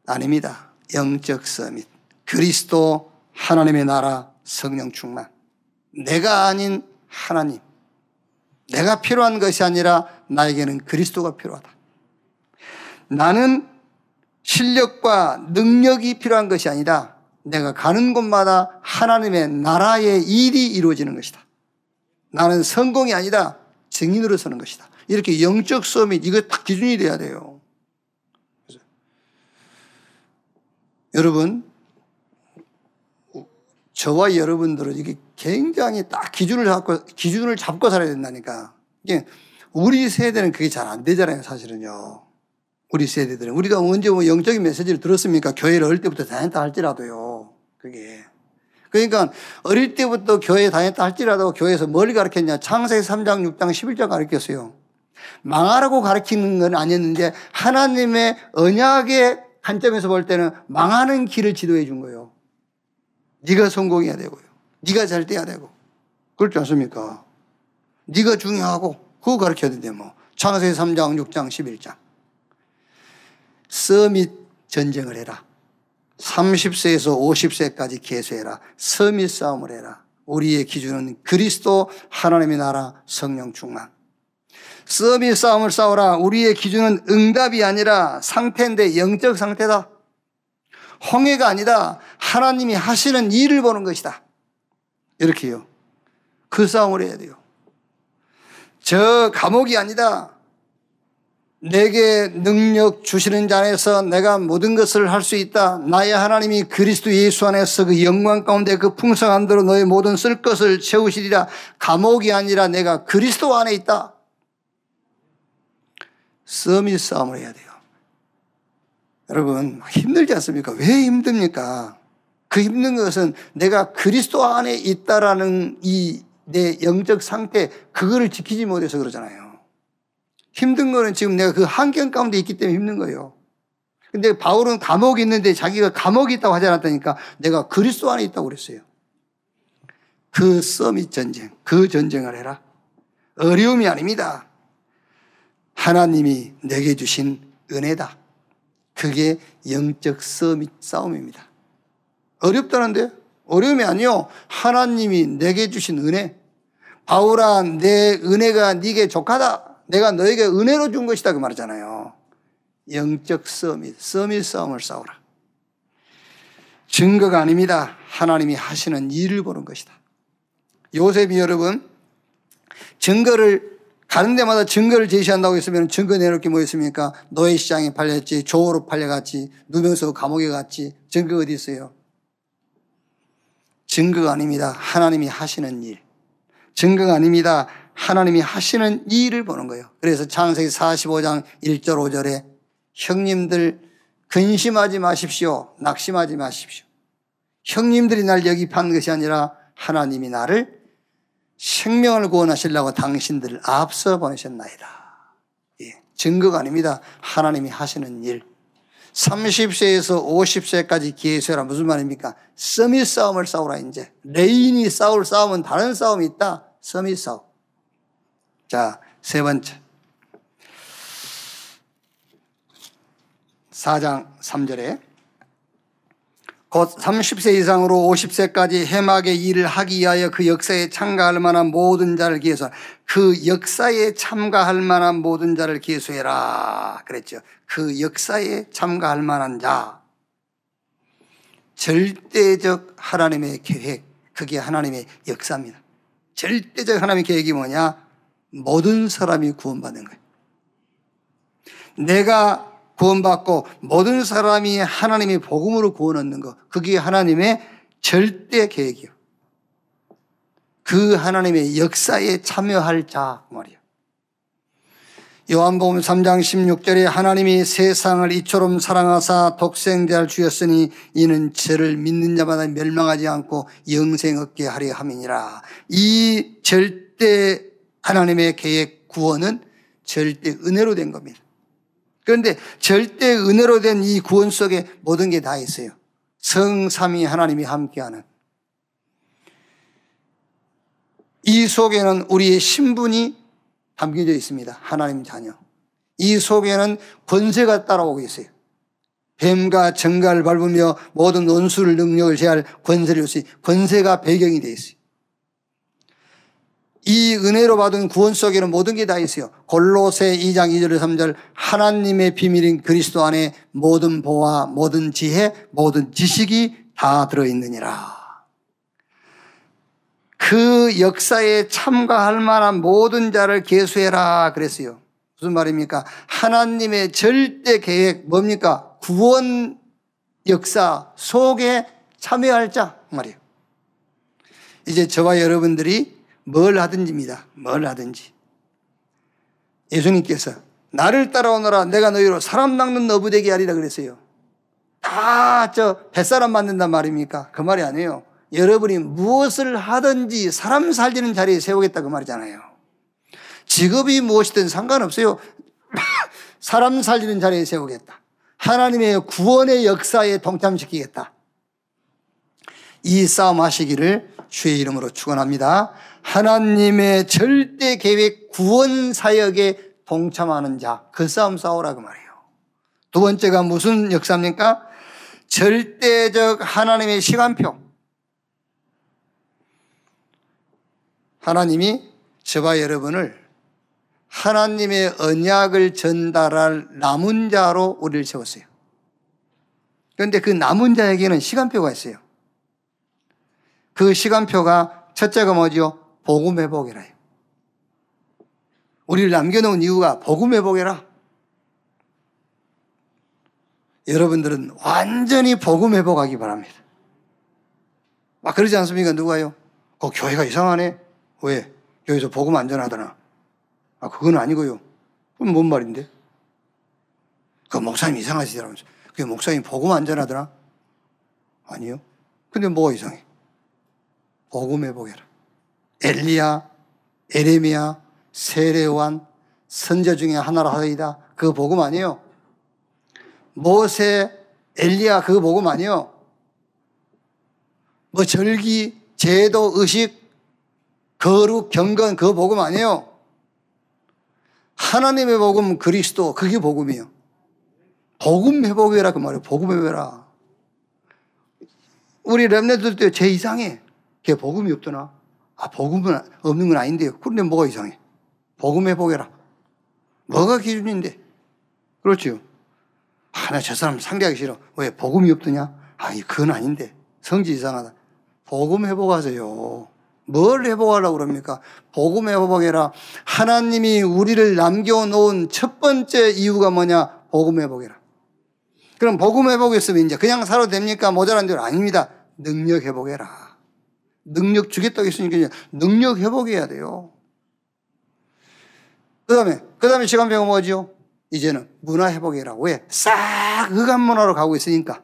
아닙니다. 영적 서밋. 그리스도 하나님의 나라 성령 충만. 내가 아닌 하나님. 내가 필요한 것이 아니라 나에게는 그리스도가 필요하다. 나는 실력과 능력이 필요한 것이 아니라 내가 가는 곳마다 하나님의 나라의 일이 이루어지는 것이다. 나는 성공이 아니다. 증인으로 서는 것이다. 이렇게 영적 수업이 이거 딱 기준이 돼야 돼요. 여러분, 저와 여러분들은 이게 굉장히 딱 기준을 잡고, 기준을 잡고 살아야 된다니까. 이게 우리 세대는 그게 잘 안 되잖아요, 사실은요. 우리 세대들은. 우리가 언제 뭐 영적인 메시지를 들었습니까? 교회를 어릴 때부터 다녔다 할지라도요. 그게. 그러니까 어릴 때부터 교회 다녔다 할지라도 교회에서 뭘 가르쳤냐. 창세기 3장, 6장, 11장 가르쳤어요. 망하라고 가르치는 건 아니었는데 하나님의 언약의 관점에서 볼 때는 망하는 길을 지도해 준 거예요. 네가 성공해야 되고요. 네가 잘 돼야 되고. 그렇지 않습니까? 네가 중요하고 그거 가르쳐야 되는데 뭐. 창세기 3장, 6장, 11장. 서밋 전쟁을 해라. 30세에서 50세까지 계수해라. 서밋 싸움을 해라. 우리의 기준은 그리스도 하나님의 나라 성령 충만. 서밋 싸움을 싸우라. 우리의 기준은 응답이 아니라 상태인데 영적 상태다. 홍해가 아니다. 하나님이 하시는 일을 보는 것이다. 이렇게요. 그 싸움을 해야 돼요. 저 감옥이 아니다. 내게 능력 주시는 자 안에서 내가 모든 것을 할 수 있다. 나의 하나님이 그리스도 예수 안에서 그 영광 가운데 그 풍성한 대로 너의 모든 쓸 것을 채우시리라. 감옥이 아니라 내가 그리스도 안에 있다. 서밋 싸움을 해야 돼요. 여러분 힘들지 않습니까? 왜 힘듭니까? 그 힘든 것은 내가 그리스도 안에 있다라는 이 내 영적 상태, 그거를 지키지 못해서 그러잖아요. 힘든 거는 지금 내가 그 환경 가운데 있기 때문에 힘든 거예요. 근데 바울은 감옥이 있는데 자기가 감옥이 있다고 하지 않았다니까 내가 그리스도 안에 있다고 그랬어요. 그 서밋 전쟁, 그 전쟁을 해라. 어려움이 아닙니다. 하나님이 내게 주신 은혜다. 그게 영적 서밋 싸움입니다. 어렵다는데? 어려움이 아니요. 하나님이 내게 주신 은혜. 바울아, 내 은혜가 네게 족하다. 내가 너에게 은혜로 준 것이다. 그 말이잖아요. 영적 서밋, 서밋 싸움을 싸우라. 증거가 아닙니다. 하나님이 하시는 일을 보는 것이다. 요셉이 여러분, 증거를 가는 데마다 증거를 제시한다고 했으면 증거 내놓기 뭐 있습니까? 노예 시장에 팔렸지, 조으로 팔려갔지, 누명서 감옥에 갔지, 증거 어디 있어요? 증거가 아닙니다. 하나님이 하시는 일. 증거가 아닙니다. 하나님이 하시는 일을 보는 거예요. 그래서 창세기 45장 1절 5절에 형님들 근심하지 마십시오. 낙심하지 마십시오. 형님들이 날판 것이 아니라 하나님이 나를 생명을 구원하시려고 당신들을 앞서 보내셨나이다. 예, 증거가 아닙니다. 하나님이 하시는 일. 30세에서 50세까지 기회세라 무슨 말입니까? 서밋 싸움을 싸우라 이제. 레인이 싸울 싸움은 다른 싸움이 있다. 서밋 싸움. 자, 세 번째. 4장 3절에 곧 30세 이상으로 50세까지 해막의 일을 하기 위하여 그 역사에 참가할 만한 모든 자를 기해서 그 역사에 참가할 만한 모든 자를 기해서해라 그랬죠. 그 역사에 참가할 만한 자. 절대적 하나님의 계획. 그게 하나님의 역사입니다. 절대적 하나님의 계획이 뭐냐? 모든 사람이 구원받는 거예요. 내가 구원받고 모든 사람이 하나님의 복음으로 구원 얻는 것. 그게 하나님의 절대 계획이요. 그 하나님의 역사에 참여할 자 말이요. 요한복음 3장 16절에 하나님이 세상을 이처럼 사랑하사 독생자를 주였으니 이는 저를 믿는 자마다 멸망하지 않고 영생 얻게 하려 함이니라. 이 절대 하나님의 계획 구원은 절대 은혜로 된 겁니다. 그런데 절대 은혜로 된 이 구원 속에 모든 게 다 있어요. 성삼위 하나님이 함께하는. 이 속에는 우리의 신분이 담겨져 있습니다. 하나님 자녀. 이 속에는 권세가 따라오고 있어요. 뱀과 정갈을 밟으며 모든 원수를 능력을 제할 권세를 주시 권세가 배경이 되어 있어요. 이 은혜로 받은 구원 속에는 모든 게 다 있어요. 골로새 2장 2절 3절 하나님의 비밀인 그리스도 안에 모든 보화, 모든 지혜, 모든 지식이 다 들어있느니라. 그 역사에 참가할 만한 모든 자를 계수해라 그랬어요. 무슨 말입니까? 하나님의 절대 계획 뭡니까? 구원 역사 속에 참여할 자 말이에요. 이제 저와 여러분들이 뭘 하든지입니다. 뭘 하든지. 예수님께서 나를 따라오너라 내가 너희로 사람 낚는 너부되게 하리라 그랬어요. 다 저 뱃사람 만든단 말입니까? 그 말이 아니에요. 여러분이 무엇을 하든지 사람 살리는 자리에 세우겠다 그 말이잖아요. 직업이 무엇이든 상관없어요. 사람 살리는 자리에 세우겠다. 하나님의 구원의 역사에 동참시키겠다. 이 싸움 하시기를 주의 이름으로 축원합니다. 하나님의 절대 계획 구원 사역에 동참하는 자, 그 싸움 싸우라 그 말이에요. 두 번째가 무슨 역사입니까? 절대적 하나님의 시간표. 하나님이 저와 여러분을 하나님의 언약을 전달할 남은 자로 우리를 세웠어요. 그런데 그 남은 자에게는 시간표가 있어요. 그 시간표가 첫째가 뭐죠? 복음 회복이라요. 우리를 남겨놓은 이유가 복음 회복이라. 여러분들은 완전히 복음 회복하기 바랍니다. 막 그러지 않습니까? 누가요? 그 교회가 이상하네. 왜? 여기서 복음 안전하더나. 아, 그건 아니고요. 그건 뭔 말인데? 그 목사님 이상하시더라면서. 그 목사님 복음 안전하더나? 아니요. 근데 뭐가 이상해? 복음 회복해라. 엘리야, 에레미야, 세례요한 선자 중에 하나라 하이다. 그거 복음 아니에요. 모세, 엘리야 그거 복음 아니에요. 뭐 절기, 제도, 의식, 거룩, 경건 그거 복음 아니에요. 하나님의 복음 그리스도 그게 복음이에요. 복음 회복해라 그 말이에요. 복음 회복해라. 우리 랩네들 때제 이상해. 걔 복음이 없더나. 아 복음은 없는 건 아닌데요. 그런데 뭐가 이상해? 복음 회복해라. 뭐가 기준인데? 그렇죠. 아, 나 저 사람 상대하기 싫어. 왜? 복음이 없더냐? 아니, 그건 아닌데. 성지 이상하다. 복음 회복하세요. 뭘 회복하려고 그럽니까? 복음 회복해라. 하나님이 우리를 남겨놓은 첫 번째 이유가 뭐냐? 복음 회복해라. 그럼 복음 회복했으면 이제 그냥 살아도 됩니까? 모자란 대로 아닙니다. 능력 회복해라. 능력 주겠다고 했으니까 능력 회복해야 돼요. 그 다음에, 그 다음에 시간표가 뭐죠? 이제는 문화 회복해라. 왜? 싹 흑암 문화로 가고 있으니까.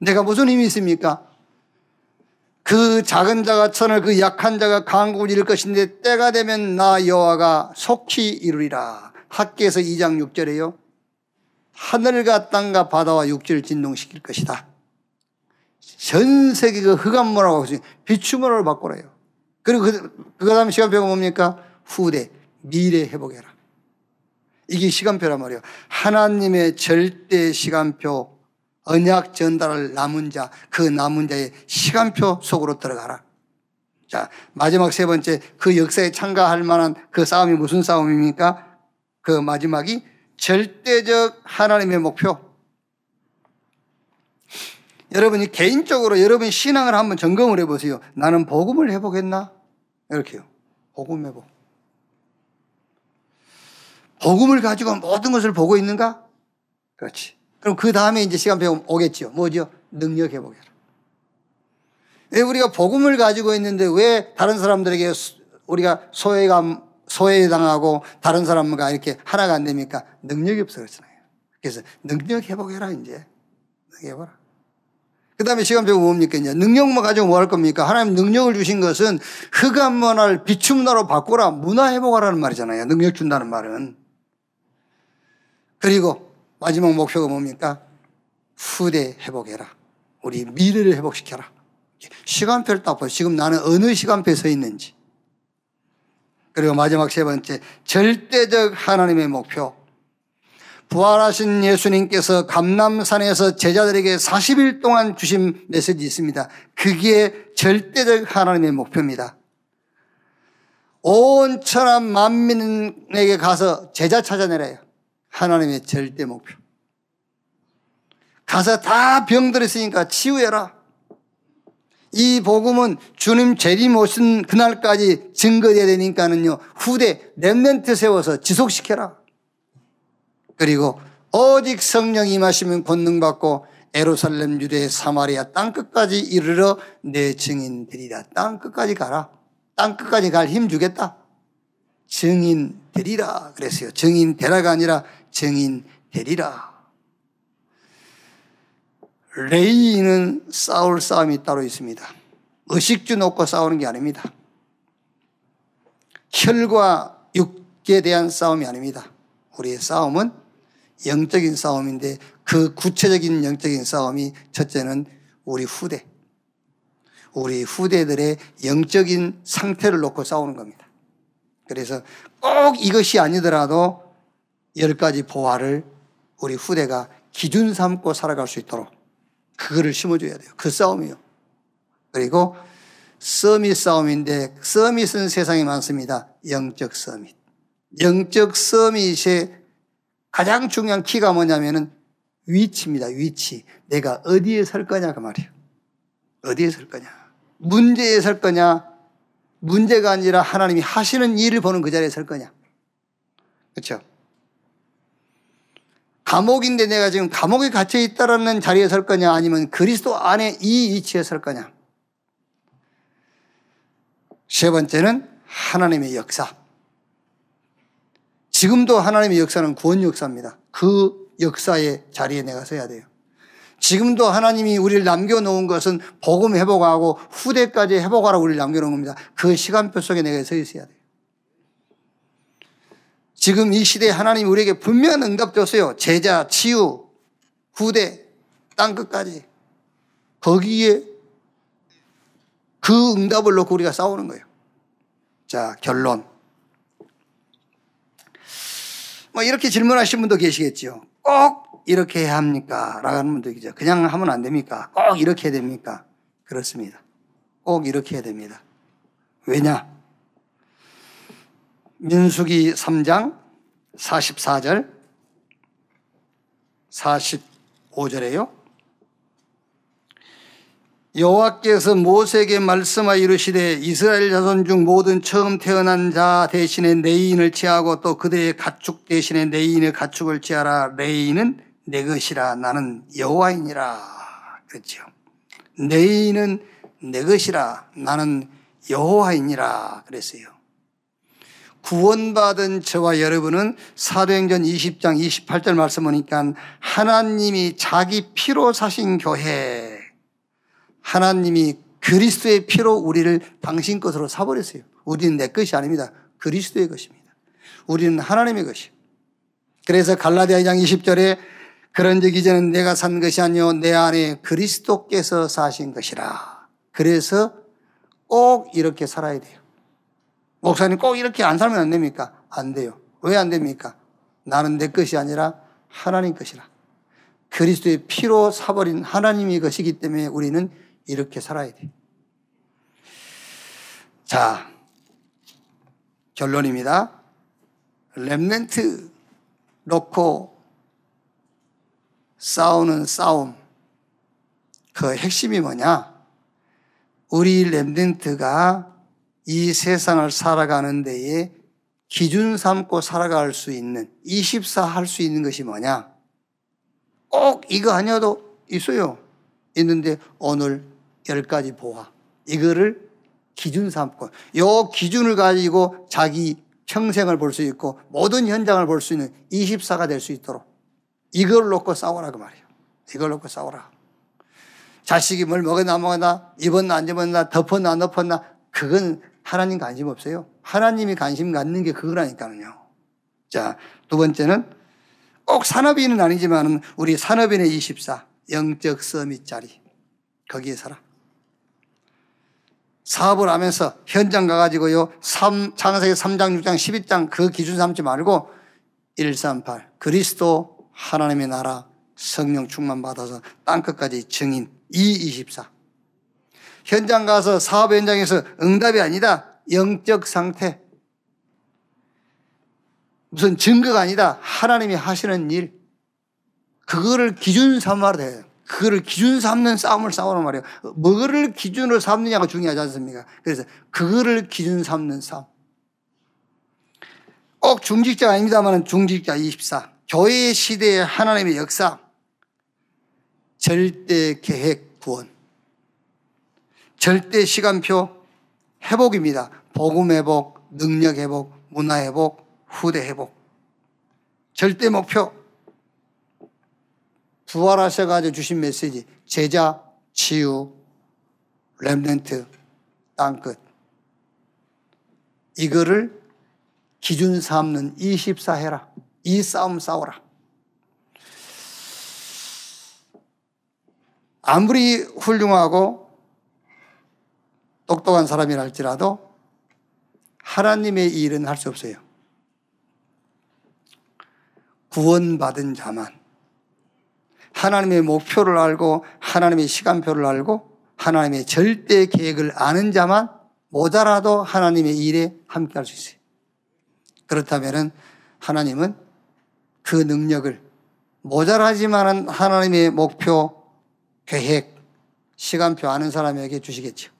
내가 무슨 힘이 있습니까? 그 작은 자가 천을 그 약한 자가 강국을 이룰 것인데 때가 되면 나 여호와가 속히 이루리라. 학계에서 2장 6절에요. 하늘과 땅과 바다와 육지를 진동시킬 것이다. 전 세계가 흑암 문화고 비추 문화로 바꾸래요. 그리고 그, 그 다음 시간표가 뭡니까? 후대, 미래 회복해라. 이게 시간표란 말이에요. 하나님의 절대 시간표, 언약 전달을 남은 자, 그 남은 자의 시간표 속으로 들어가라. 자, 마지막 세 번째, 그 역사에 참가할 만한 그 싸움이 무슨 싸움입니까? 그 마지막이 절대적 하나님의 목표. 여러분이 개인적으로 여러분 신앙을 한번 점검을 해보세요. 나는 복음을 회복했나? 이렇게요. 복음 회복. 복음을 가지고 모든 것을 보고 있는가? 그렇지. 그럼 그 다음에 이제 시간 배움 오겠죠. 뭐죠? 능력 회복해라. 왜 우리가 복음을 가지고 있는데 왜 다른 사람들에게 우리가 소외감, 소외당하고 다른 사람과 이렇게 하나가 안 됩니까? 능력이 없어 그렇잖아요. 그래서 능력 회복해라, 이제. 해보라. 그 다음에 시간 배우면 뭡니까? 이제 능력만 가지고 뭐 할 겁니까? 하나님 능력을 주신 것은 흑암 문화를 비춤 문화로 바꾸라. 문화 회복하라는 말이잖아요. 능력 준다는 말은. 그리고 마지막 목표가 뭡니까? 후대 회복해라. 우리 미래를 회복시켜라. 시간표를 딱 봐. 지금 나는 어느 시간표에 서 있는지. 그리고 마지막 세 번째, 절대적 하나님의 목표. 부활하신 예수님께서 감남산에서 제자들에게 40일 동안 주신 메시지 있습니다. 그게 절대적 하나님의 목표입니다. 온 천한 만민에게 가서 제자 찾아내래요. 하나님의 절대 목표. 가서 다 병들 있으니까 치유해라. 이 복음은 주님 재림 오신 그날까지 증거돼야 되니까는요, 후대 랩멘트 세워서 지속시켜라. 그리고 오직 성령 임하시면 권능받고 에루살렘 유대 사마리아 땅끝까지 이르러 내 증인 되리라. 땅끝까지 가라. 땅끝까지 갈 힘 주겠다. 증인 되리라 그랬어요. 증인 되라가 아니라 증인 되리라. 레이는 싸울 싸움이 따로 있습니다. 의식주 놓고 싸우는 게 아닙니다. 혈과 육에 대한 싸움이 아닙니다. 우리의 싸움은 영적인 싸움인데 그 구체적인 영적인 싸움이 첫째는 우리 후대, 우리 후대들의 영적인 상태를 놓고 싸우는 겁니다. 그래서 꼭 이것이 아니더라도 열 가지 보화를 우리 후대가 기준 삼고 살아갈 수 있도록 그거를 심어줘야 돼요. 그 싸움이요. 그리고 서밋 싸움인데 서밋은 세상에 많습니다. 영적 서밋. 영적 서밋의 가장 중요한 키가 뭐냐면은 위치입니다. 위치. 내가 어디에 설 거냐 그 말이에요. 어디에 설 거냐. 문제에 설 거냐. 문제가 아니라 하나님이 하시는 일을 보는 그 자리에 설 거냐. 그렇죠? 감옥인데 내가 지금 감옥에 갇혀 있다라는 자리에 설 거냐 아니면 그리스도 안에 이 위치에 설 거냐. 세 번째는 하나님의 역사. 지금도 하나님의 역사는 구원 역사입니다. 그 역사의 자리에 내가 서야 돼요. 지금도 하나님이 우리를 남겨놓은 것은 복음 회복하고 후대까지 회복하라고 우리를 남겨놓은 겁니다. 그 시간표 속에 내가 서 있어야 돼요. 지금 이 시대에 하나님이 우리에게 분명한 응답 줬어요. 제자, 치유, 후대, 땅끝까지. 거기에 그 응답을 놓고 우리가 싸우는 거예요. 자, 결론. 뭐 이렇게 질문하신 분도 계시겠죠. 꼭 이렇게 해야 합니까? 라는 분도 계죠. 그냥 하면 안 됩니까? 꼭 이렇게 해야 됩니까? 그렇습니다. 꼭 이렇게 해야 됩니다. 왜냐? 민수기 3장 44절 45절에요. 여호와께서 모세에게 말씀하여 이르시되 이스라엘 자손 중 모든 처음 태어난 자 대신에 레위인을 취하고 또 그들의 가축 대신에 레위인의 가축을 취하라. 레위인은 내 것이라. 나는 여호와이니라. 그렇죠. 레위인은 내 것이라. 나는 여호와이니라. 그랬어요. 구원받은 저와 여러분은 사도행전 20장 28절 말씀 보니까 하나님이 자기 피로 사신 교회 하나님이 그리스도의 피로 우리를 당신 것으로 사버렸어요. 우리는 내 것이 아닙니다. 그리스도의 것입니다. 우리는 하나님의 것이요. 그래서 갈라디아 2장 20절에 그런 적 이제는 내가 산 것이 아니요 내 안에 그리스도께서 사신 것이라. 그래서 꼭 이렇게 살아야 돼요. 목사님 꼭 이렇게 안 살면 안 됩니까? 안 돼요. 왜 안 됩니까? 나는 내 것이 아니라 하나님 것이라. 그리스도의 피로 사버린 하나님의 것이기 때문에 우리는 이렇게 살아야 돼. 자, 결론입니다. 랩렌트 놓고 싸우는 싸움. 그 핵심이 뭐냐? 우리 랩렌트가 이 세상을 살아가는 데에 기준 삼고 살아갈 수 있는, 24 할 수 있는 것이 뭐냐? 꼭 이거 아니어도 있어요. 있는데 오늘 열 가지 보아. 이거를 기준 삼고, 요 기준을 가지고 자기 평생을 볼 수 있고 모든 현장을 볼 수 있는 24가 될 수 있도록 이걸 놓고 싸우라 그 말이에요. 이걸 놓고 싸우라. 자식이 뭘 먹었나 안 먹었나, 입었나 안 입었나, 덮었나 안 덮었나, 그건 하나님 관심 없어요. 하나님이 관심 갖는 게 그거라니까요. 자, 두 번째는 꼭 산업인은 아니지만 우리 산업인의 24, 영적 서밋 자리. 거기에 살아. 사업을 하면서 현장 가가지고요, 3, 창세기 3장, 6장, 12장 그 기준 삼지 말고 138, 그리스도 하나님의 나라 성령 충만 받아서 땅끝까지 증인 224. 현장 가서 사업 현장에서 응답이 아니다. 영적 상태. 무슨 증거가 아니다. 하나님이 하시는 일. 그거를 기준 삼아야 돼요. 그거를 기준 삼는 싸움을 싸우는 말이에요. 뭐를 기준으로 삼느냐가 중요하지 않습니까? 그래서 그거를 기준 삼는 싸움. 꼭 중직자가 아닙니다만 중직자 24. 교회 시대의 하나님의 역사. 절대 계획 구원. 절대 시간표 회복입니다. 복음 회복, 능력 회복, 문화 회복, 후대 회복. 절대 목표. 부활하셔가지고 주신 메시지. 제자, 치유, 렘렌트, 땅끝. 이거를 기준 삼는 24 해라. 이 싸움 싸워라. 아무리 훌륭하고 똑똑한 사람이라 할지라도 하나님의 일은 할 수 없어요. 구원받은 자만 하나님의 목표를 알고 하나님의 시간표를 알고 하나님의 절대 계획을 아는 자만 모자라도 하나님의 일에 함께 할 수 있어요. 그렇다면 하나님은 그 능력을 모자라지만은 하나님의 목표, 계획, 시간표 아는 사람에게 주시겠죠.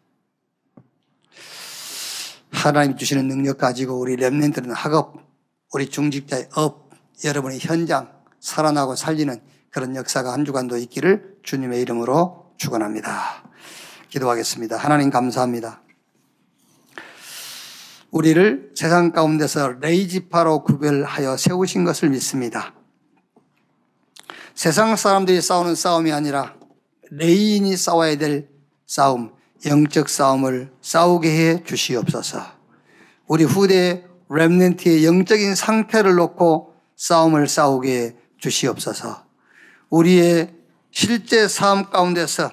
하나님 주시는 능력 가지고 우리 remnant는 학업, 우리 중직자의 업, 여러분의 현장 살아나고 살리는 그런 역사가 한 주간도 있기를 주님의 이름으로 축원합니다. 기도하겠습니다. 하나님 감사합니다. 우리를 세상 가운데서 레위지파로 구별하여 세우신 것을 믿습니다. 세상 사람들이 싸우는 싸움이 아니라 레위인이 싸워야 될 싸움, 영적 싸움을 싸우게 해 주시옵소서. 우리 후대 remnant의 영적인 상태를 놓고 싸움을 싸우게 해 주시옵소서. 우리의 실제 삶 가운데서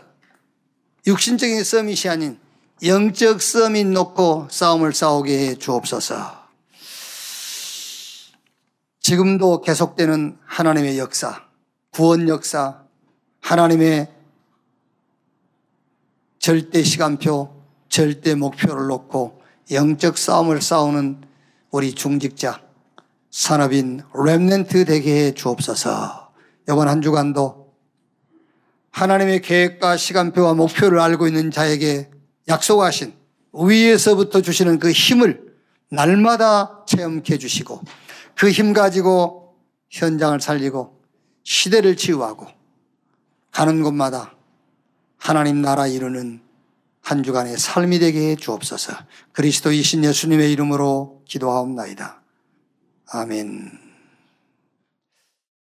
육신적인 서밋이 아닌 영적 서밋 놓고 싸움을 싸우게 해 주옵소서. 지금도 계속되는 하나님의 역사, 구원 역사, 하나님의 절대 시간표, 절대 목표를 놓고 영적 싸움을 싸우는 우리 중직자, 산업인 렘넨트 되게 해 주옵소서. 이번 한 주간도 하나님의 계획과 시간표와 목표를 알고 있는 자에게 약속하신 위에서부터 주시는 그 힘을 날마다 체험케 해주시고 그 힘 가지고 현장을 살리고 시대를 치유하고 가는 곳마다 하나님 나라 이루는 한 주간의 삶이 되게 해 주옵소서. 그리스도이신 예수님의 이름으로 기도하옵나이다. 아멘.